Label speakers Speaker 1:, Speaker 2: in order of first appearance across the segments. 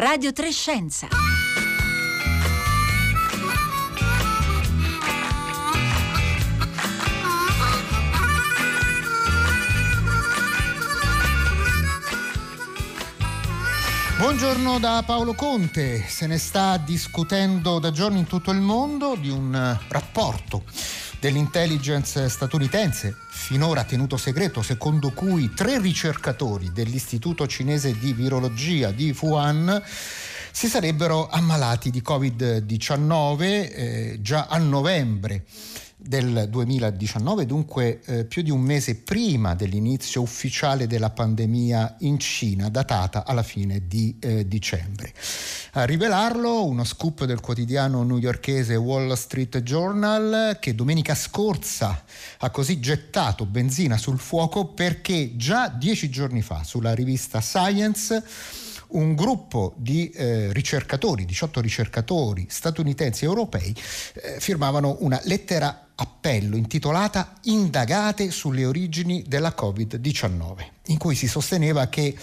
Speaker 1: Radio Trescenza.
Speaker 2: Buongiorno da Paolo Conte, se ne sta discutendo da giorni in tutto il mondo di un rapporto dell'intelligence statunitense, finora tenuto segreto, secondo cui tre ricercatori dell'Istituto cinese di virologia di Wuhan si sarebbero ammalati di Covid-19 eh, già a novembre del 2019, dunque eh, più di un mese prima dell'inizio ufficiale della pandemia in Cina, datata alla fine di eh, dicembre. A rivelarlo uno scoop del quotidiano newyorkese Wall Street Journal che domenica scorsa ha così gettato benzina sul fuoco perché già dieci giorni fa sulla rivista Science un gruppo di eh, ricercatori, 18 ricercatori statunitensi e europei, eh, firmavano una lettera appello intitolata Indagate sulle origini della Covid-19, in cui si sosteneva che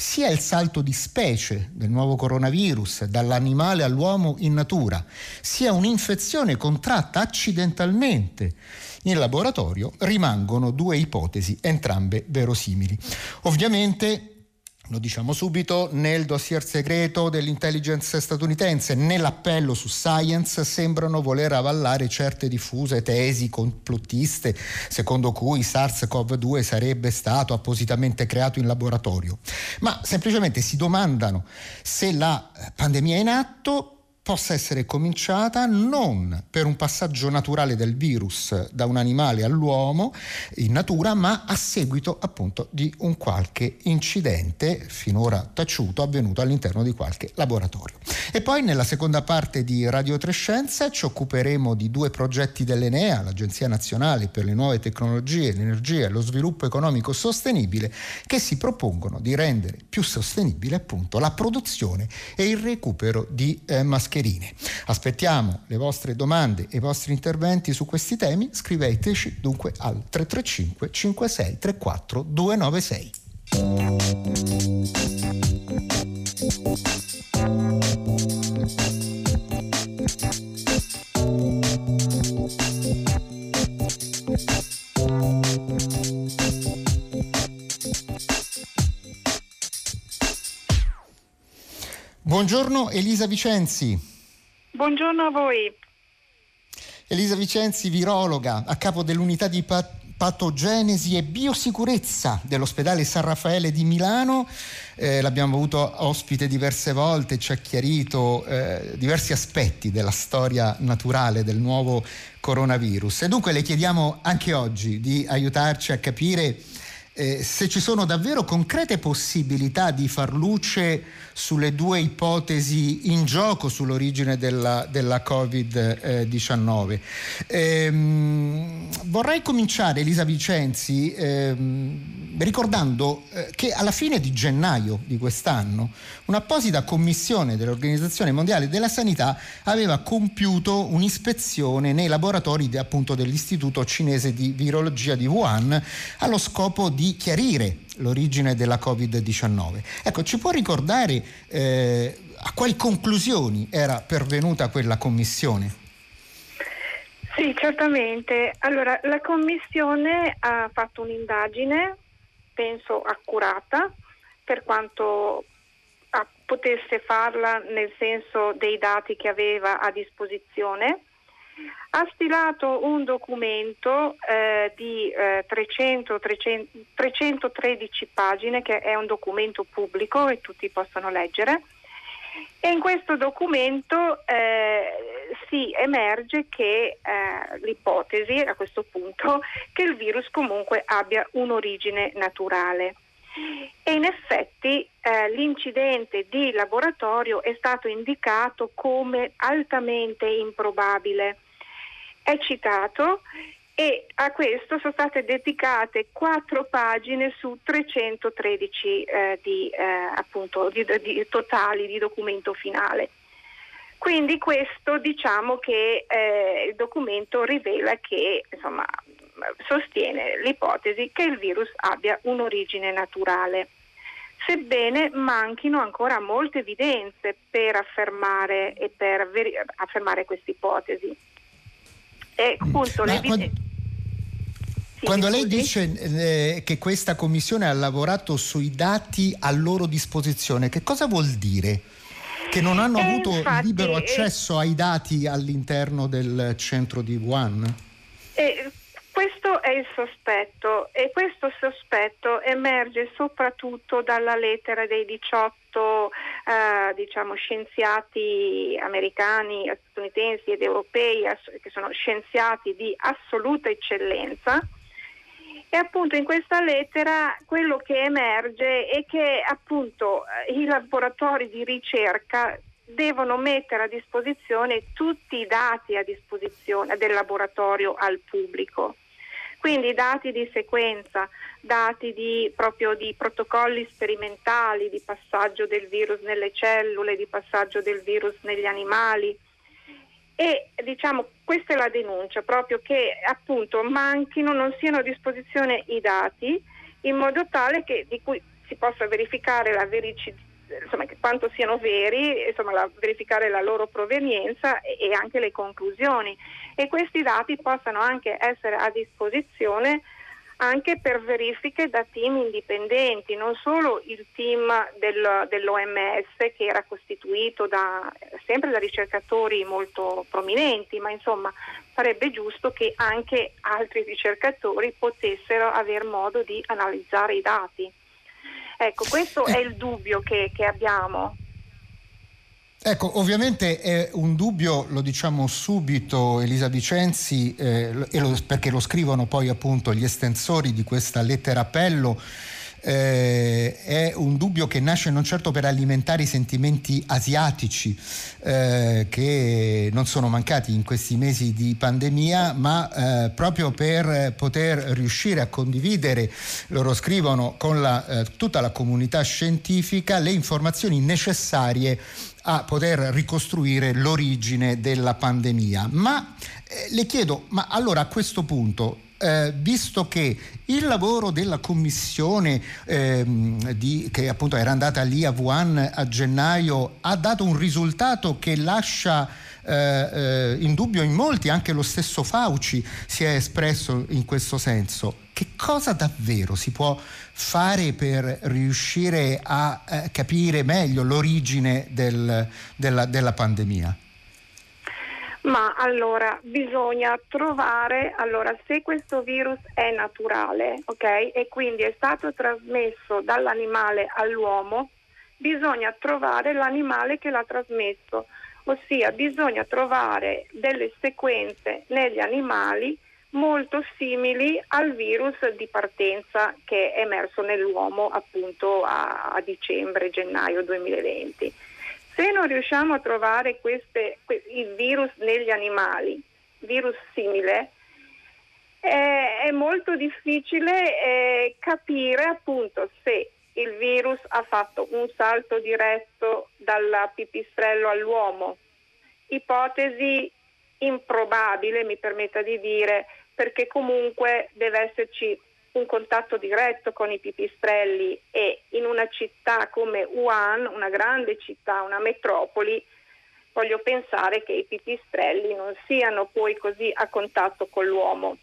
Speaker 2: sia il salto di specie del nuovo coronavirus dall'animale all'uomo in natura, sia un'infezione contratta accidentalmente in laboratorio, rimangono due ipotesi, entrambe verosimili. Ovviamente lo diciamo subito, nel dossier segreto dell'intelligence statunitense, nell'appello su Science sembrano voler avallare certe diffuse tesi complottiste secondo cui SARS-CoV-2 sarebbe stato appositamente creato in laboratorio, ma semplicemente si domandano se la pandemia è in atto possa essere cominciata non per un passaggio naturale del virus da un animale all'uomo in natura, ma a seguito appunto di un qualche incidente finora taciuto avvenuto all'interno di qualche laboratorio. E poi nella seconda parte di Radio Trescenza ci occuperemo di due progetti dell'Enea, l'Agenzia Nazionale per le Nuove Tecnologie, l'Energia e lo Sviluppo Economico Sostenibile, che si propongono di rendere più sostenibile appunto la produzione e il recupero di eh, mascherine mascherine. Aspettiamo le vostre domande e i vostri interventi su questi temi, scriveteci dunque al 335 56 34 296. Buongiorno Elisa Vicenzi.
Speaker 3: Buongiorno a voi.
Speaker 2: Elisa Vicenzi, virologa, a capo dell'unità di pat- patogenesi e biosicurezza dell'ospedale San Raffaele di Milano. Eh, l'abbiamo avuto ospite diverse volte, ci ha chiarito eh, diversi aspetti della storia naturale del nuovo coronavirus. E dunque le chiediamo anche oggi di aiutarci a capire eh, se ci sono davvero concrete possibilità di far luce sulle due ipotesi in gioco sull'origine della, della Covid-19. Ehm, vorrei cominciare, Elisa Vicenzi, ehm, ricordando eh, che alla fine di gennaio di quest'anno un'apposita commissione dell'Organizzazione Mondiale della Sanità aveva compiuto un'ispezione nei laboratori appunto, dell'Istituto Cinese di Virologia di Wuhan allo scopo di chiarire l'origine della Covid-19. Ecco, ci può ricordare eh, a quali conclusioni era pervenuta quella commissione?
Speaker 3: Sì, certamente. Allora, la commissione ha fatto un'indagine, penso accurata, per quanto potesse farla nel senso dei dati che aveva a disposizione ha stilato un documento eh, di eh, 300, 300, 313 pagine che è un documento pubblico e tutti possono leggere e in questo documento eh, si emerge che eh, l'ipotesi a questo punto che il virus comunque abbia un'origine naturale. E in effetti eh, l'incidente di laboratorio è stato indicato come altamente improbabile è citato e a questo sono state dedicate quattro pagine su 313 eh, di, eh, appunto, di, di, totali di documento finale. Quindi questo diciamo che eh, il documento rivela che insomma, sostiene l'ipotesi che il virus abbia un'origine naturale. sebbene manchino ancora molte evidenze per affermare, per veri- affermare questa ipotesi.
Speaker 2: E appunto quando, quando lei dice eh, che questa commissione ha lavorato sui dati a loro disposizione, che cosa vuol dire? Che non hanno avuto infatti, libero eh, accesso ai dati all'interno del centro di Wuhan?
Speaker 3: Eh, questo è il sospetto e questo sospetto emerge soprattutto dalla lettera dei 18 eh, diciamo, scienziati americani, statunitensi ed europei che sono scienziati di assoluta eccellenza. E appunto in questa lettera quello che emerge è che appunto i laboratori di ricerca devono mettere a disposizione tutti i dati a disposizione del laboratorio al pubblico. Quindi dati di sequenza, dati di, proprio di protocolli sperimentali, di passaggio del virus nelle cellule, di passaggio del virus negli animali. E diciamo questa è la denuncia, proprio che appunto manchino, non siano a disposizione i dati in modo tale che di cui si possa verificare la vericità insomma, quanto siano veri, insomma, la, verificare la loro provenienza e, e, anche le conclusioni e questi dati possano anche essere a disposizione anche per verifiche da team indipendenti, non solo il team del, dell'OMS che era costituito da, sempre da ricercatori molto prominenti, ma insomma sarebbe giusto che anche altri ricercatori potessero aver modo di analizzare i dati. Ecco, questo è il dubbio che, che abbiamo.
Speaker 2: Ecco, ovviamente è un dubbio, lo diciamo subito Elisa Vicenzi, eh, lo, perché lo scrivono poi appunto gli estensori di questa lettera appello eh, è un dubbio che nasce non certo per alimentare i sentimenti asiatici eh, che non sono mancati in questi mesi di pandemia, ma eh, proprio per poter riuscire a condividere, loro scrivono, con la, eh, tutta la comunità scientifica le informazioni necessarie a poter ricostruire l'origine della pandemia. Ma eh, le chiedo, ma allora a questo punto eh, visto che il lavoro della commissione ehm, di, che appunto era andata lì a Wuhan a gennaio ha dato un risultato che lascia eh, eh, in dubbio in molti, anche lo stesso Fauci si è espresso in questo senso. Che cosa davvero si può fare per riuscire a eh, capire meglio l'origine del, della, della pandemia?
Speaker 3: Ma allora bisogna trovare, allora se questo virus è naturale, ok, e quindi è stato trasmesso dall'animale all'uomo, bisogna trovare l'animale che l'ha trasmesso, ossia bisogna trovare delle sequenze negli animali molto simili al virus di partenza che è emerso nell'uomo appunto a, a dicembre, gennaio 2020. Se non riusciamo a trovare queste, il virus negli animali, virus simile, eh, è molto difficile eh, capire appunto se il virus ha fatto un salto diretto dal pipistrello all'uomo. Ipotesi improbabile, mi permetta di dire, perché comunque deve esserci un contatto diretto con i pipistrelli e in una città come Wuhan, una grande città, una metropoli, voglio pensare che i pipistrelli non siano poi così a contatto con l'uomo.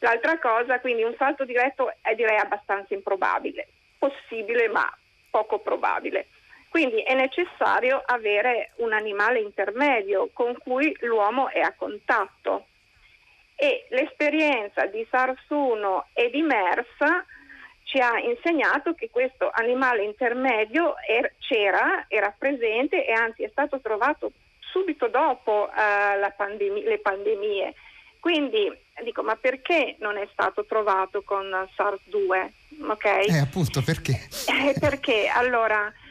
Speaker 3: L'altra cosa, quindi un salto diretto è direi abbastanza improbabile, possibile ma poco probabile. Quindi è necessario avere un animale intermedio con cui l'uomo è a contatto e l'esperienza di SARS-1 e di MERS ci ha insegnato che questo animale intermedio er- c'era, era presente e anzi è stato trovato subito dopo uh, pandem- le pandemie. Quindi dico, ma perché non è stato trovato con SARS-2? Okay?
Speaker 2: Eh, appunto, perché?
Speaker 3: Eh, perché allora eh,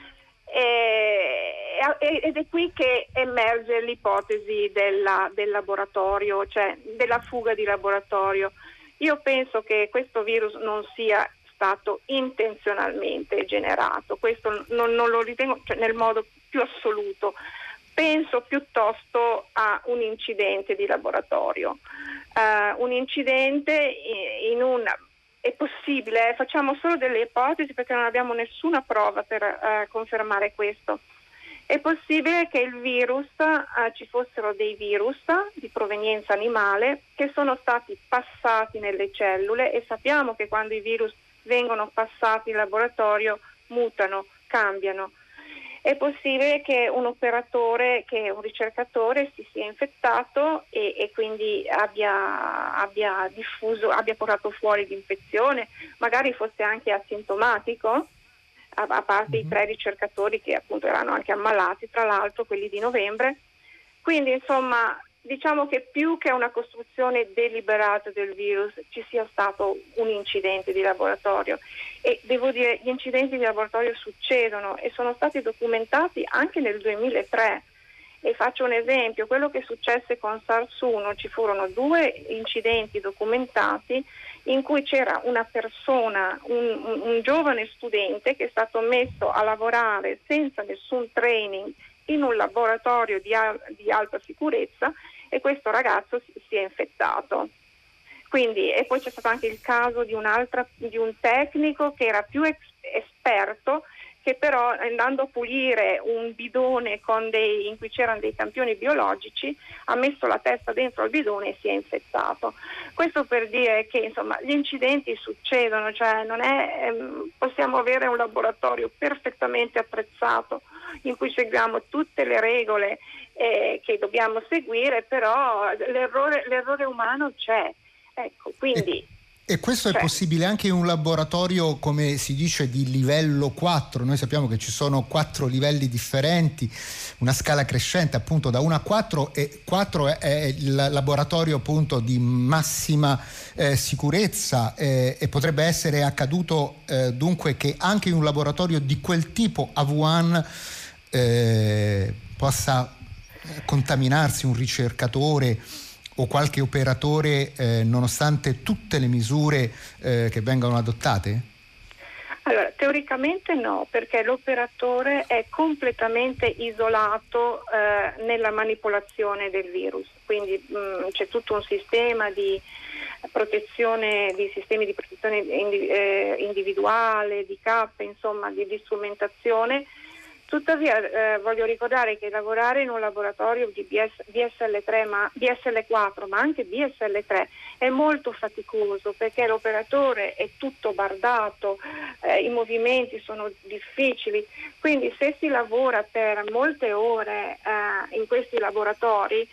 Speaker 3: ed è qui che emerge l'ipotesi della, del laboratorio, cioè della fuga di laboratorio. Io penso che questo virus non sia stato intenzionalmente generato, questo non, non lo ritengo cioè, nel modo più assoluto. Penso piuttosto a un incidente di laboratorio, uh, un incidente in un è possibile, facciamo solo delle ipotesi perché non abbiamo nessuna prova per eh, confermare questo. È possibile che il virus, eh, ci fossero dei virus di provenienza animale che sono stati passati nelle cellule e sappiamo che quando i virus vengono passati in laboratorio mutano, cambiano è possibile che un operatore, che un ricercatore si sia infettato e, e quindi abbia, abbia, diffuso, abbia portato fuori l'infezione, magari fosse anche asintomatico, a, a parte mm-hmm. i mhm. tre ricercatori che appunto erano anche ammalati, tra l'altro quelli di novembre. Quindi insomma diciamo che più che una costruzione deliberata del virus ci sia stato un incidente di laboratorio. E devo dire gli incidenti di laboratorio succedono e sono stati documentati anche nel 2003 e faccio un esempio, quello che successe con SARS-1 ci furono due incidenti documentati in cui c'era una persona, un, un, giovane studente che è stato messo a lavorare senza nessun training in un laboratorio di, di alta sicurezza e questo ragazzo si, è infettato. Quindi, e poi c'è stato anche il caso di, di un tecnico che era più esperto che però andando a pulire un bidone dei, in cui c'erano dei campioni biologici ha messo la testa dentro al bidone e si è infettato. Questo per dire che insomma, gli incidenti succedono, cioè è, ehm, possiamo avere un laboratorio perfettamente attrezzato in cui seguiamo tutte le regole eh, che dobbiamo seguire, però l'errore, l'errore umano c'è. Ecco, quindi...
Speaker 2: E questo è cioè. possibile anche in un laboratorio, come si dice, di livello 4. Noi sappiamo che ci sono quattro livelli differenti, una scala crescente appunto da 1 a 4 e 4 è il laboratorio appunto di massima eh, sicurezza eh, e potrebbe essere accaduto eh, dunque che anche in un laboratorio di quel tipo a Wuhan eh, possa contaminarsi un ricercatore o qualche operatore eh, nonostante tutte le misure eh, che vengono adottate?
Speaker 3: Allora, teoricamente no, perché l'operatore è completamente isolato eh, nella manipolazione del virus, quindi mh, mm, c'è tutto un sistema di protezione, di sistemi di protezione eh, individuale, di cappe, insomma, di, di strumentazione Tuttavia eh, voglio ricordare che lavorare in un laboratorio di BS, BSL3, ma, BSL4 ma anche BSL3 è molto faticoso perché l'operatore è tutto bardato, eh, i movimenti sono difficili, quindi se si lavora per molte ore eh, in questi laboratori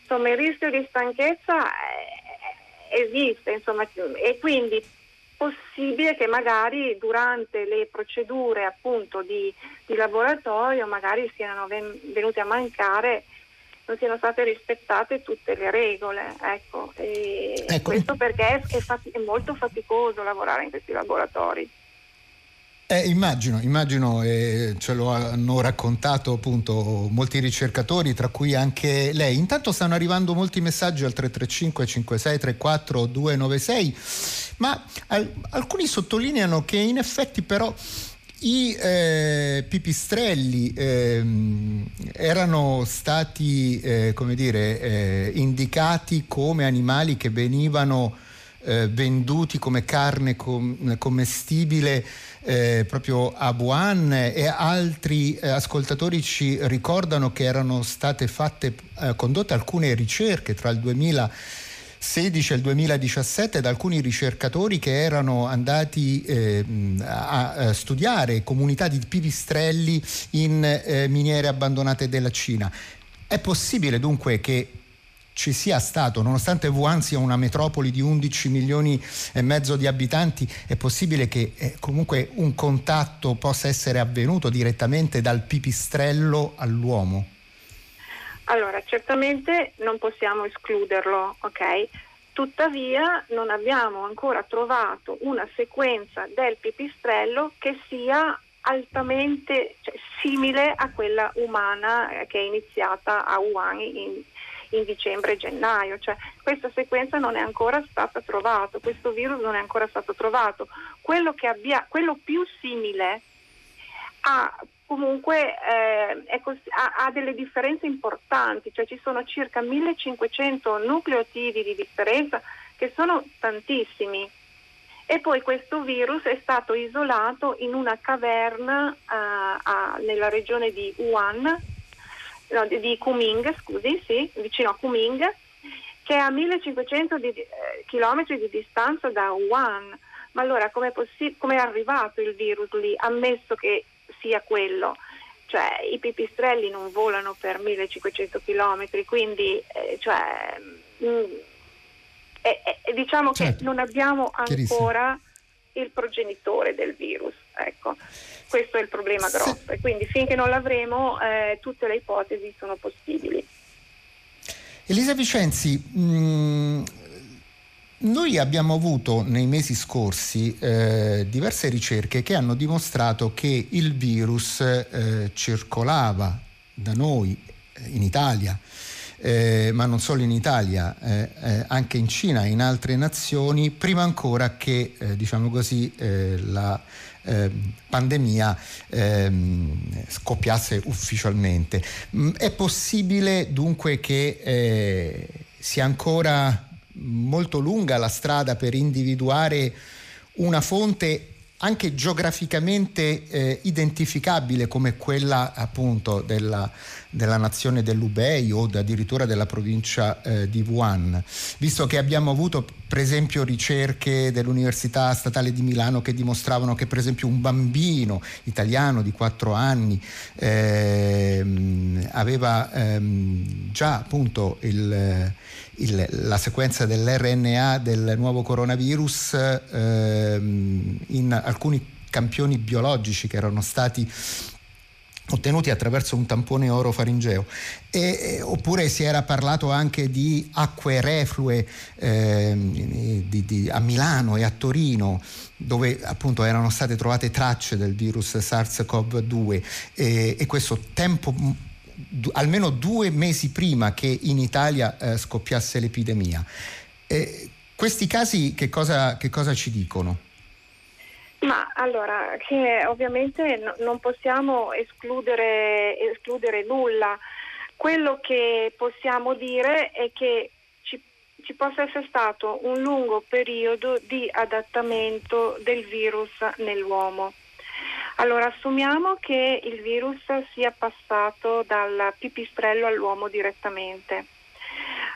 Speaker 3: insomma, il rischio di stanchezza eh, esiste insomma, e quindi possibile che magari durante le procedure appunto di, di laboratorio magari siano ven- venute a mancare non siano state rispettate tutte le regole. Ecco. ecco. Questo perché è, fat- è molto faticoso lavorare in questi laboratori.
Speaker 2: Eh, immagino, immagino eh, ce lo hanno raccontato appunto molti ricercatori, tra cui anche lei. Intanto stanno arrivando molti messaggi al 335 5634 296, ma al- alcuni sottolineano che in effetti però i eh, pipistrelli eh, erano stati eh, come dire, eh, indicati come animali che venivano eh, venduti come carne com- commestibile eh, proprio a Wuhan e altri eh, ascoltatori ci ricordano che erano state fatte, eh, condotte alcune ricerche tra il 2000 e 16 al 2017 da alcuni ricercatori che erano andati eh, a, a, studiare comunità di pipistrelli in eh, miniere abbandonate della Cina. È possibile dunque che ci sia stato, nonostante Wuhan sia una metropoli di 11 milioni e mezzo di abitanti, è possibile che eh, comunque un contatto possa essere avvenuto direttamente dal pipistrello all'uomo?
Speaker 3: Allora, certamente non possiamo escluderlo, ok? Tuttavia non abbiamo ancora trovato una sequenza del pipistrello che sia altamente cioè, simile a quella umana eh, che è iniziata a Wuhan in, in dicembre e gennaio, cioè questa sequenza non è ancora stata trovata, questo virus non è ancora stato trovato. Quello, abbia, quello più simile ha comunque eh, così, ha, ha, delle differenze importanti, cioè ci sono circa 1500 nucleotidi di differenza che sono tantissimi e poi questo virus è stato isolato in una caverna uh, uh, nella regione di Wuhan, no, di, di Kuming, scusi, sì, vicino a Kuming, che è a 1500 di, eh, km di distanza da Wuhan. Ma allora come è arrivato il virus lì, ammesso che sia quello? Cioè, i pipistrelli non volano per 1500 km, quindi eh, cioè, mh, e, e, diciamo certo. che non abbiamo ancora il progenitore del virus. Ecco, questo è il problema grosso. Sì. E quindi finché non l'avremo, eh, tutte le ipotesi sono possibili.
Speaker 2: Elisa Vicenzi, mh, mm, noi abbiamo avuto nei mesi scorsi eh, diverse ricerche che hanno dimostrato che il virus eh, circolava da noi eh, in Italia eh, ma non solo in Italia, eh, eh, anche in Cina e in altre nazioni, prima ancora che diciamo così, la pandemia ehm, scoppiasse ufficialmente. Mm, è possibile dunque che sia ancora molto lunga la strada per individuare una fonte anche geograficamente eh, identificabile come quella appunto della, della nazione dell'Ubei o addirittura della provincia eh, di Wuhan, visto che abbiamo avuto per esempio ricerche dell'Università Statale di Milano che dimostravano che per esempio un bambino italiano di 4 anni ehm, aveva ehm, già appunto il il, la sequenza dell'RNA del nuovo coronavirus ehm, in alcuni campioni biologici che erano stati ottenuti attraverso un tampone orofaringeo e, oppure si era parlato anche di acque reflue eh, di, di, a Milano e a Torino dove appunto erano state trovate tracce del virus SARS-CoV-2 e, e questo tempo almeno due mesi prima che in Italia eh, scoppiasse l'epidemia. Eh, questi casi che cosa, che cosa, ci dicono?
Speaker 3: Ma allora, che ovviamente no, non possiamo escludere, escludere, nulla. Quello che possiamo dire è che ci, ci possa essere stato un lungo periodo di adattamento del virus nell'uomo. Allora, assumiamo che il virus sia passato dal pipistrello all'uomo direttamente.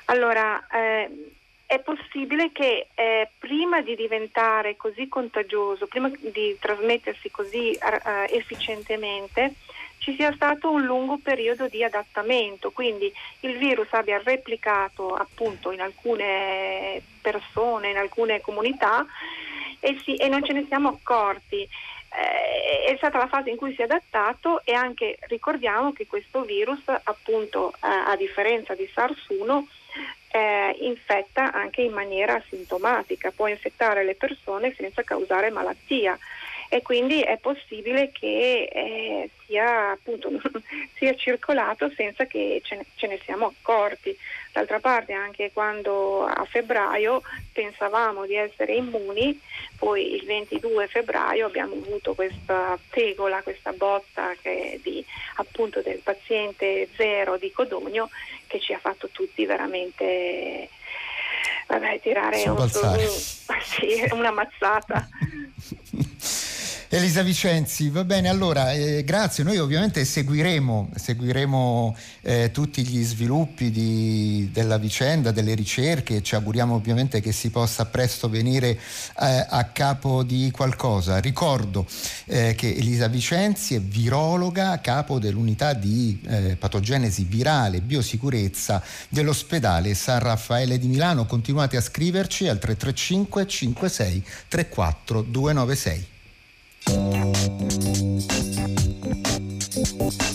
Speaker 3: Allora, eh, è possibile che eh, prima di diventare così contagioso, prima di trasmettersi così eh, efficientemente, ci sia stato un lungo periodo di adattamento, quindi il virus abbia replicato appunto in alcune persone, in alcune comunità e, sì, e non ce ne siamo accorti. Eh, è stata la fase in cui si è adattato e anche ricordiamo che questo virus appunto eh, a differenza di SARS-1 eh, infetta anche in maniera asintomatica, può infettare le persone senza causare malattia e quindi è possibile che eh, sia, appunto, sia, circolato senza che ce ne, ce ne, siamo accorti. D'altra parte anche quando a febbraio pensavamo di essere immuni, poi il 22 febbraio abbiamo avuto questa tegola, questa botta di, appunto, del paziente zero di Codogno che ci ha fatto tutti veramente vabbè, tirare un, un, sì, una mazzata.
Speaker 2: Elisa Vicenzi, va bene, allora eh, grazie, noi ovviamente seguiremo, seguiremo eh, tutti gli sviluppi di, della vicenda, delle ricerche, ci auguriamo ovviamente che si possa presto venire eh, a capo di qualcosa. Ricordo eh, che Elisa Vicenzi è virologa, capo dell'unità di eh, patogenesi virale e biosicurezza dell'ospedale San Raffaele di Milano. Continuate a scriverci al 335 56 34 296. Thank you.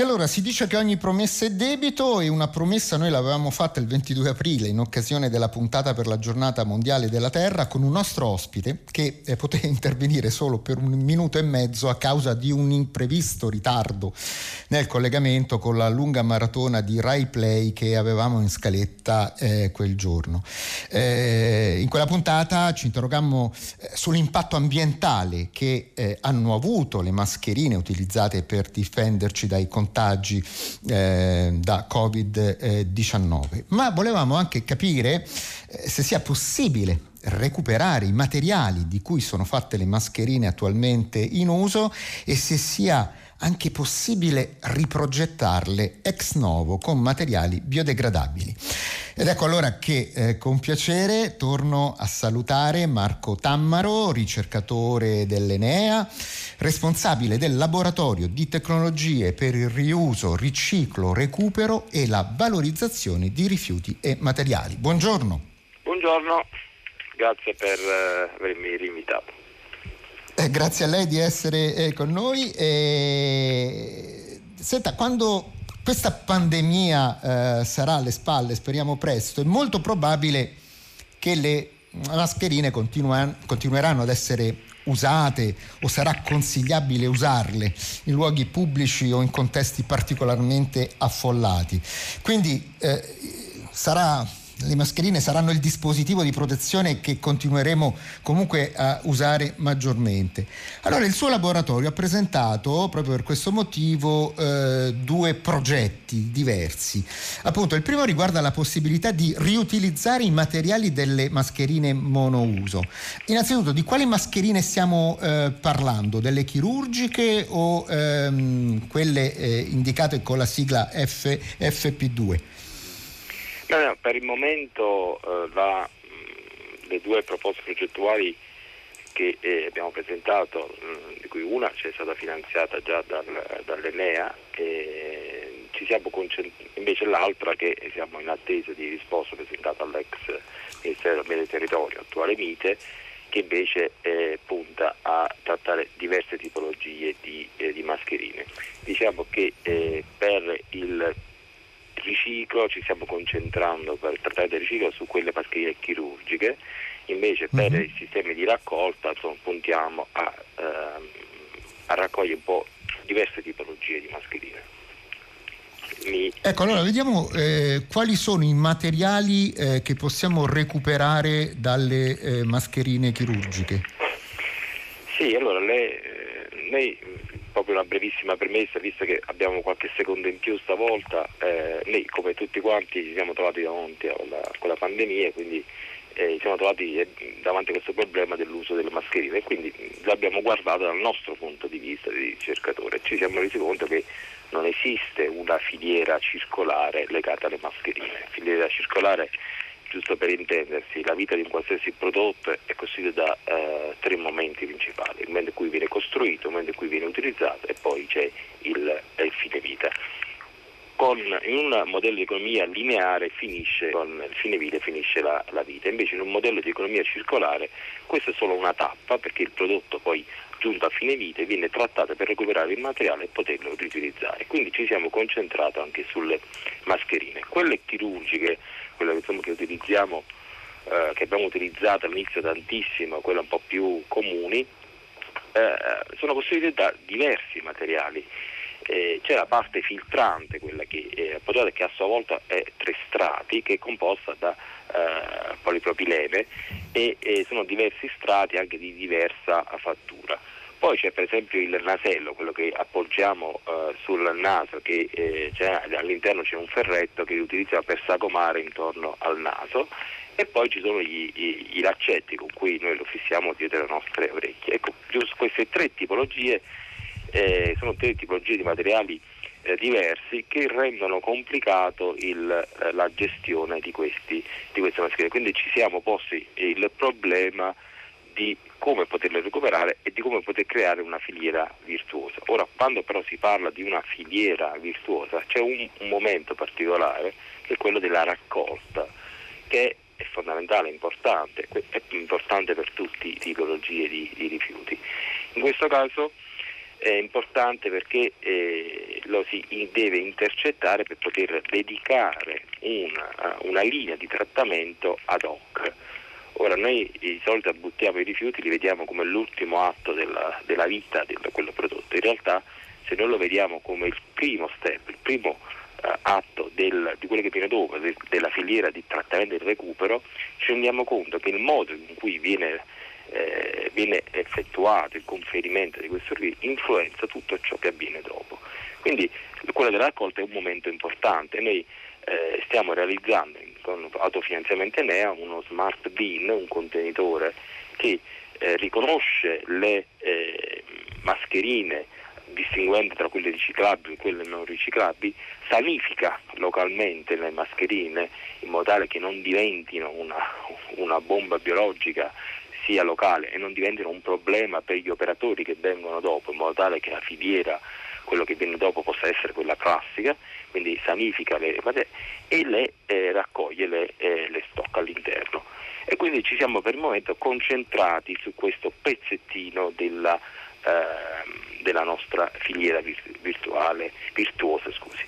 Speaker 2: Allora si dice che ogni promessa è debito e una promessa noi l'avevamo fatta il 22 aprile in occasione della puntata per la giornata mondiale della Terra con un nostro ospite che eh, poteva intervenire solo per un minuto e mezzo a causa di un imprevisto ritardo nel collegamento con la lunga maratona di Rai Play che avevamo in scaletta eh, quel giorno. Eh, in quella puntata ci interrogammo eh, sull'impatto ambientale che eh, hanno avuto le mascherine utilizzate per difenderci dai contagi eh, da Covid-19, ma volevamo anche capire eh, se sia possibile recuperare i materiali di cui sono fatte le mascherine attualmente in uso e se sia anche possibile riprogettarle ex novo con materiali biodegradabili. Ed ecco allora che eh, con piacere torno a salutare Marco Tammaro, ricercatore dell'Enea, responsabile del laboratorio di tecnologie per il riuso, riciclo, recupero e la valorizzazione di rifiuti e materiali. Buongiorno.
Speaker 1: Buongiorno, grazie per uh, avermi rinvitato.
Speaker 2: Eh, grazie a lei di essere eh, con noi. E... Senta, quando questa pandemia eh, sarà alle spalle, speriamo presto, è molto probabile che le mascherine continua- continueranno ad essere usate o sarà consigliabile usarle in luoghi pubblici o in contesti particolarmente affollati. Quindi eh, sarà le mascherine saranno il dispositivo di protezione che continueremo comunque a usare maggiormente. Allora il suo laboratorio ha presentato proprio per questo motivo eh, due progetti diversi. Appunto il primo riguarda la possibilità di riutilizzare i materiali delle mascherine monouso. Innanzitutto di quali mascherine stiamo eh, parlando? Delle chirurgiche o ehm, quelle eh, indicate con la sigla F, FP2?
Speaker 1: No, no, per il momento eh, la, mh, le due proposte progettuali che eh, abbiamo presentato, mh, di cui una c'è stata finanziata già dal, dall'Enea, e invece l'altra che siamo in attesa di risposta presentata all'ex Ministero dell'Ambiente e Territorio, attuale Mite, che invece eh, punta a trattare diverse tipologie di, eh, di mascherine. Diciamo che eh, per il riciclo ci stiamo concentrando per trattare del riciclo su quelle mascherine chirurgiche, invece per mm-hmm. i sistemi di raccolta insomma, puntiamo a, ehm, a raccogliere un po' diverse tipologie di mascherine.
Speaker 2: Mi... Ecco, allora vediamo eh, quali sono i materiali eh, che possiamo recuperare dalle eh, mascherine chirurgiche.
Speaker 1: Sì, allora le, noi proprio una brevissima premessa, visto che abbiamo qualche secondo in più stavolta, eh, noi come tutti quanti ci siamo trovati davanti alla, con la pandemia, quindi eh, siamo trovati eh, davanti a questo problema dell'uso delle mascherine e quindi l'abbiamo guardato dal nostro punto di vista di ricercatore. Ci siamo resi conto che non esiste una filiera circolare legata alle mascherine. Filiera circolare giusto per intendersi, la vita di un qualsiasi prodotto è costituita da eh, tre momenti principali, il momento in cui viene costruito, il momento in cui viene utilizzato e poi c'è il, il fine vita. Con, in un modello di economia lineare finisce, con il fine vita finisce la, la, vita, invece in un modello di economia circolare questa è solo una tappa perché il prodotto poi giunto a fine vita viene trattato per recuperare il materiale e poterlo riutilizzare. Quindi ci siamo concentrati anche sulle mascherine. Quelle chirurgiche quella insomma, che utilizziamo, eh, che abbiamo utilizzato all'inizio tantissimo, quelle un po' più comuni, eh, sono costituite da diversi materiali. Eh, c'è la parte filtrante, quella che è appoggiata che a sua volta è tre strati, che è composta da eh, polipropilene e, e sono diversi strati anche di diversa fattura. Poi c'è per esempio il nasello, quello che appoggiamo eh, sul naso, che eh, all'interno c'è un ferretto che utilizziamo per sagomare intorno al naso e poi ci sono gli, i, i, laccetti con cui noi lo fissiamo dietro le nostre orecchie. Ecco, queste tre tipologie eh, sono tre tipologie di materiali eh, diversi che rendono complicato il, eh, la gestione di, questi, di queste mascherine. Quindi ci siamo posti il problema di come poterle recuperare e di come poter creare una filiera virtuosa. Ora, quando però si parla di una filiera virtuosa, c'è un, un momento particolare che è quello della raccolta, che è fondamentale, importante, è importante per tutte le tipologie di, di rifiuti. In questo caso è importante perché eh, lo si deve intercettare per poter dedicare una, una linea di trattamento ad hoc. Ora noi di solito buttiamo i rifiuti, li vediamo come l'ultimo atto della, della vita di quello prodotto, in realtà se noi lo vediamo come il primo step, il primo uh, atto del, di quello che viene dopo, de, della filiera di trattamento e recupero, ci rendiamo conto che il modo in cui viene, eh, viene effettuato il conferimento di questo servizio influenza tutto ciò che avviene dopo. Quindi quello della raccolta è un momento importante. Noi eh, stiamo realizzando con autofinanziamento Enea uno smart bin, un contenitore che eh, riconosce le eh, mascherine distinguendo tra quelle riciclabili e quelle non riciclabili, sanifica localmente le mascherine in modo tale che non diventino una, una bomba biologica sia locale e non diventino un problema per gli operatori che vengono dopo, in modo tale che la filiera, quello che viene dopo, possa essere quella classica, quindi sanifica le materie e le eh, raccoglie, le, eh, le stocca all'interno. E quindi ci siamo per il momento concentrati su questo pezzettino della, eh, della nostra filiera virtuale, virtuosa. Scusi.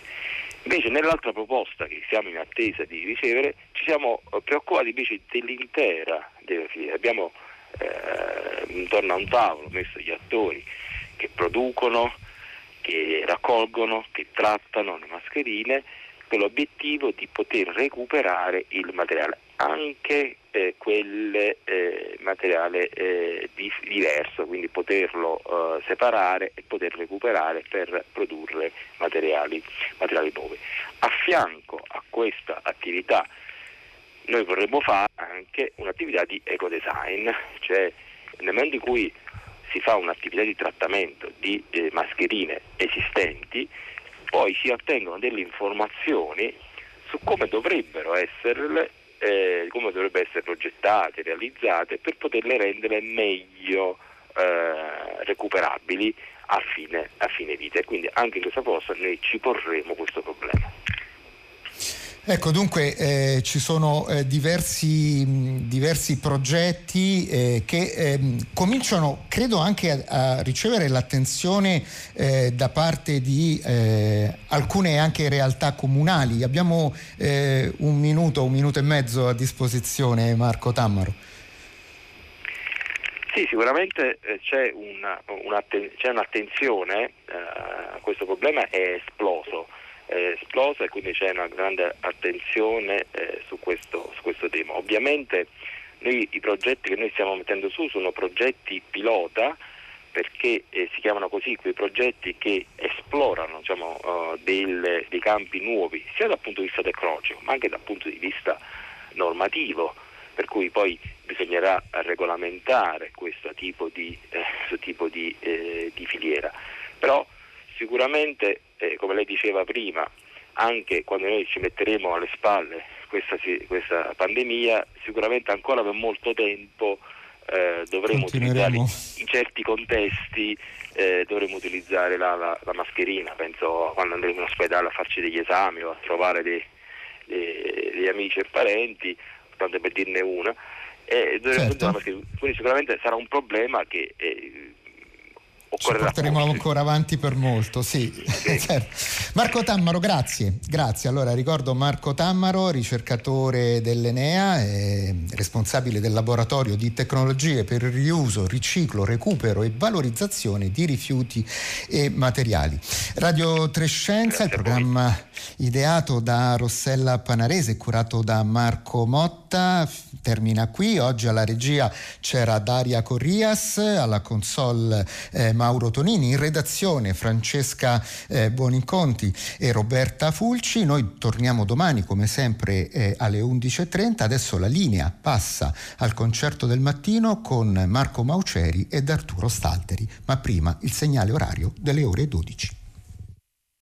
Speaker 1: Invece nell'altra proposta che siamo in attesa di ricevere ci siamo preoccupati invece dell'intera della filiera. Abbiamo eh, intorno a un tavolo messo gli attori che producono, che raccolgono, che trattano le mascherine con l'obiettivo di poter recuperare il materiale, anche eh, quel eh, materiale eh, di, diverso, quindi poterlo eh, separare e poter recuperare per produrre materiali, materiali nuovi. A fianco a questa attività noi vorremmo fare anche un'attività di ecodesign, cioè nel momento in cui si fa un'attività di trattamento di eh, mascherine esistenti, poi si ottengono delle informazioni su come dovrebbero essere, eh, come dovrebbero essere progettate, realizzate per poterle rendere meglio eh, recuperabili a fine, a fine vita. E quindi anche in questa cosa noi ci porremo questo problema.
Speaker 2: Ecco, dunque eh, ci sono eh, diversi, mh, diversi, progetti eh, che ehm, cominciano, credo, anche a, a ricevere l'attenzione eh, da parte di eh, alcune anche realtà comunali. Abbiamo eh, un minuto, un minuto e mezzo a disposizione, Marco Tammaro.
Speaker 1: Sì, sicuramente c'è, una, una, c'è un'attenzione, questo problema è esploso eh, esplosa e quindi c'è una grande attenzione eh, su, questo, su, questo, tema. Ovviamente noi, i progetti che noi stiamo mettendo su sono progetti pilota perché eh, si chiamano così quei progetti che esplorano diciamo, uh, del, dei campi nuovi sia dal punto di vista tecnologico ma anche dal punto di vista normativo per cui poi bisognerà regolamentare questo tipo di, eh, questo tipo di, eh, di filiera. Però sicuramente eh, come lei diceva prima, anche quando noi ci metteremo alle spalle questa, questa pandemia, sicuramente ancora per molto tempo eh, dovremo utilizzare in certi contesti eh, dovremo utilizzare la, la, la, mascherina, penso quando andremo in ospedale a farci degli esami o a trovare dei, dei, degli amici e parenti, tanto per dirne una. Eh, certo. Quindi sicuramente sarà un problema che eh,
Speaker 2: ci porteremo ancora avanti per molto, sì. certo. Marco Tammaro, grazie. Grazie. Allora ricordo Marco Tammaro, ricercatore dell'Enea, responsabile del laboratorio di tecnologie per il riuso, riciclo, recupero e valorizzazione di rifiuti e materiali. Radio Trescenza, il programma ideato da Rossella Panarese e curato da Marco Motta, termina qui. Oggi alla regia c'era Daria Corrias, alla console eh, Mauro Tonini, in redazione Francesca eh, Buoniconti e Roberta Fulci. Noi torniamo domani come sempre eh, alle 11.30. Adesso la linea passa al concerto del mattino con Marco Mauceri ed Arturo Stalteri, ma prima il segnale orario delle ore 12.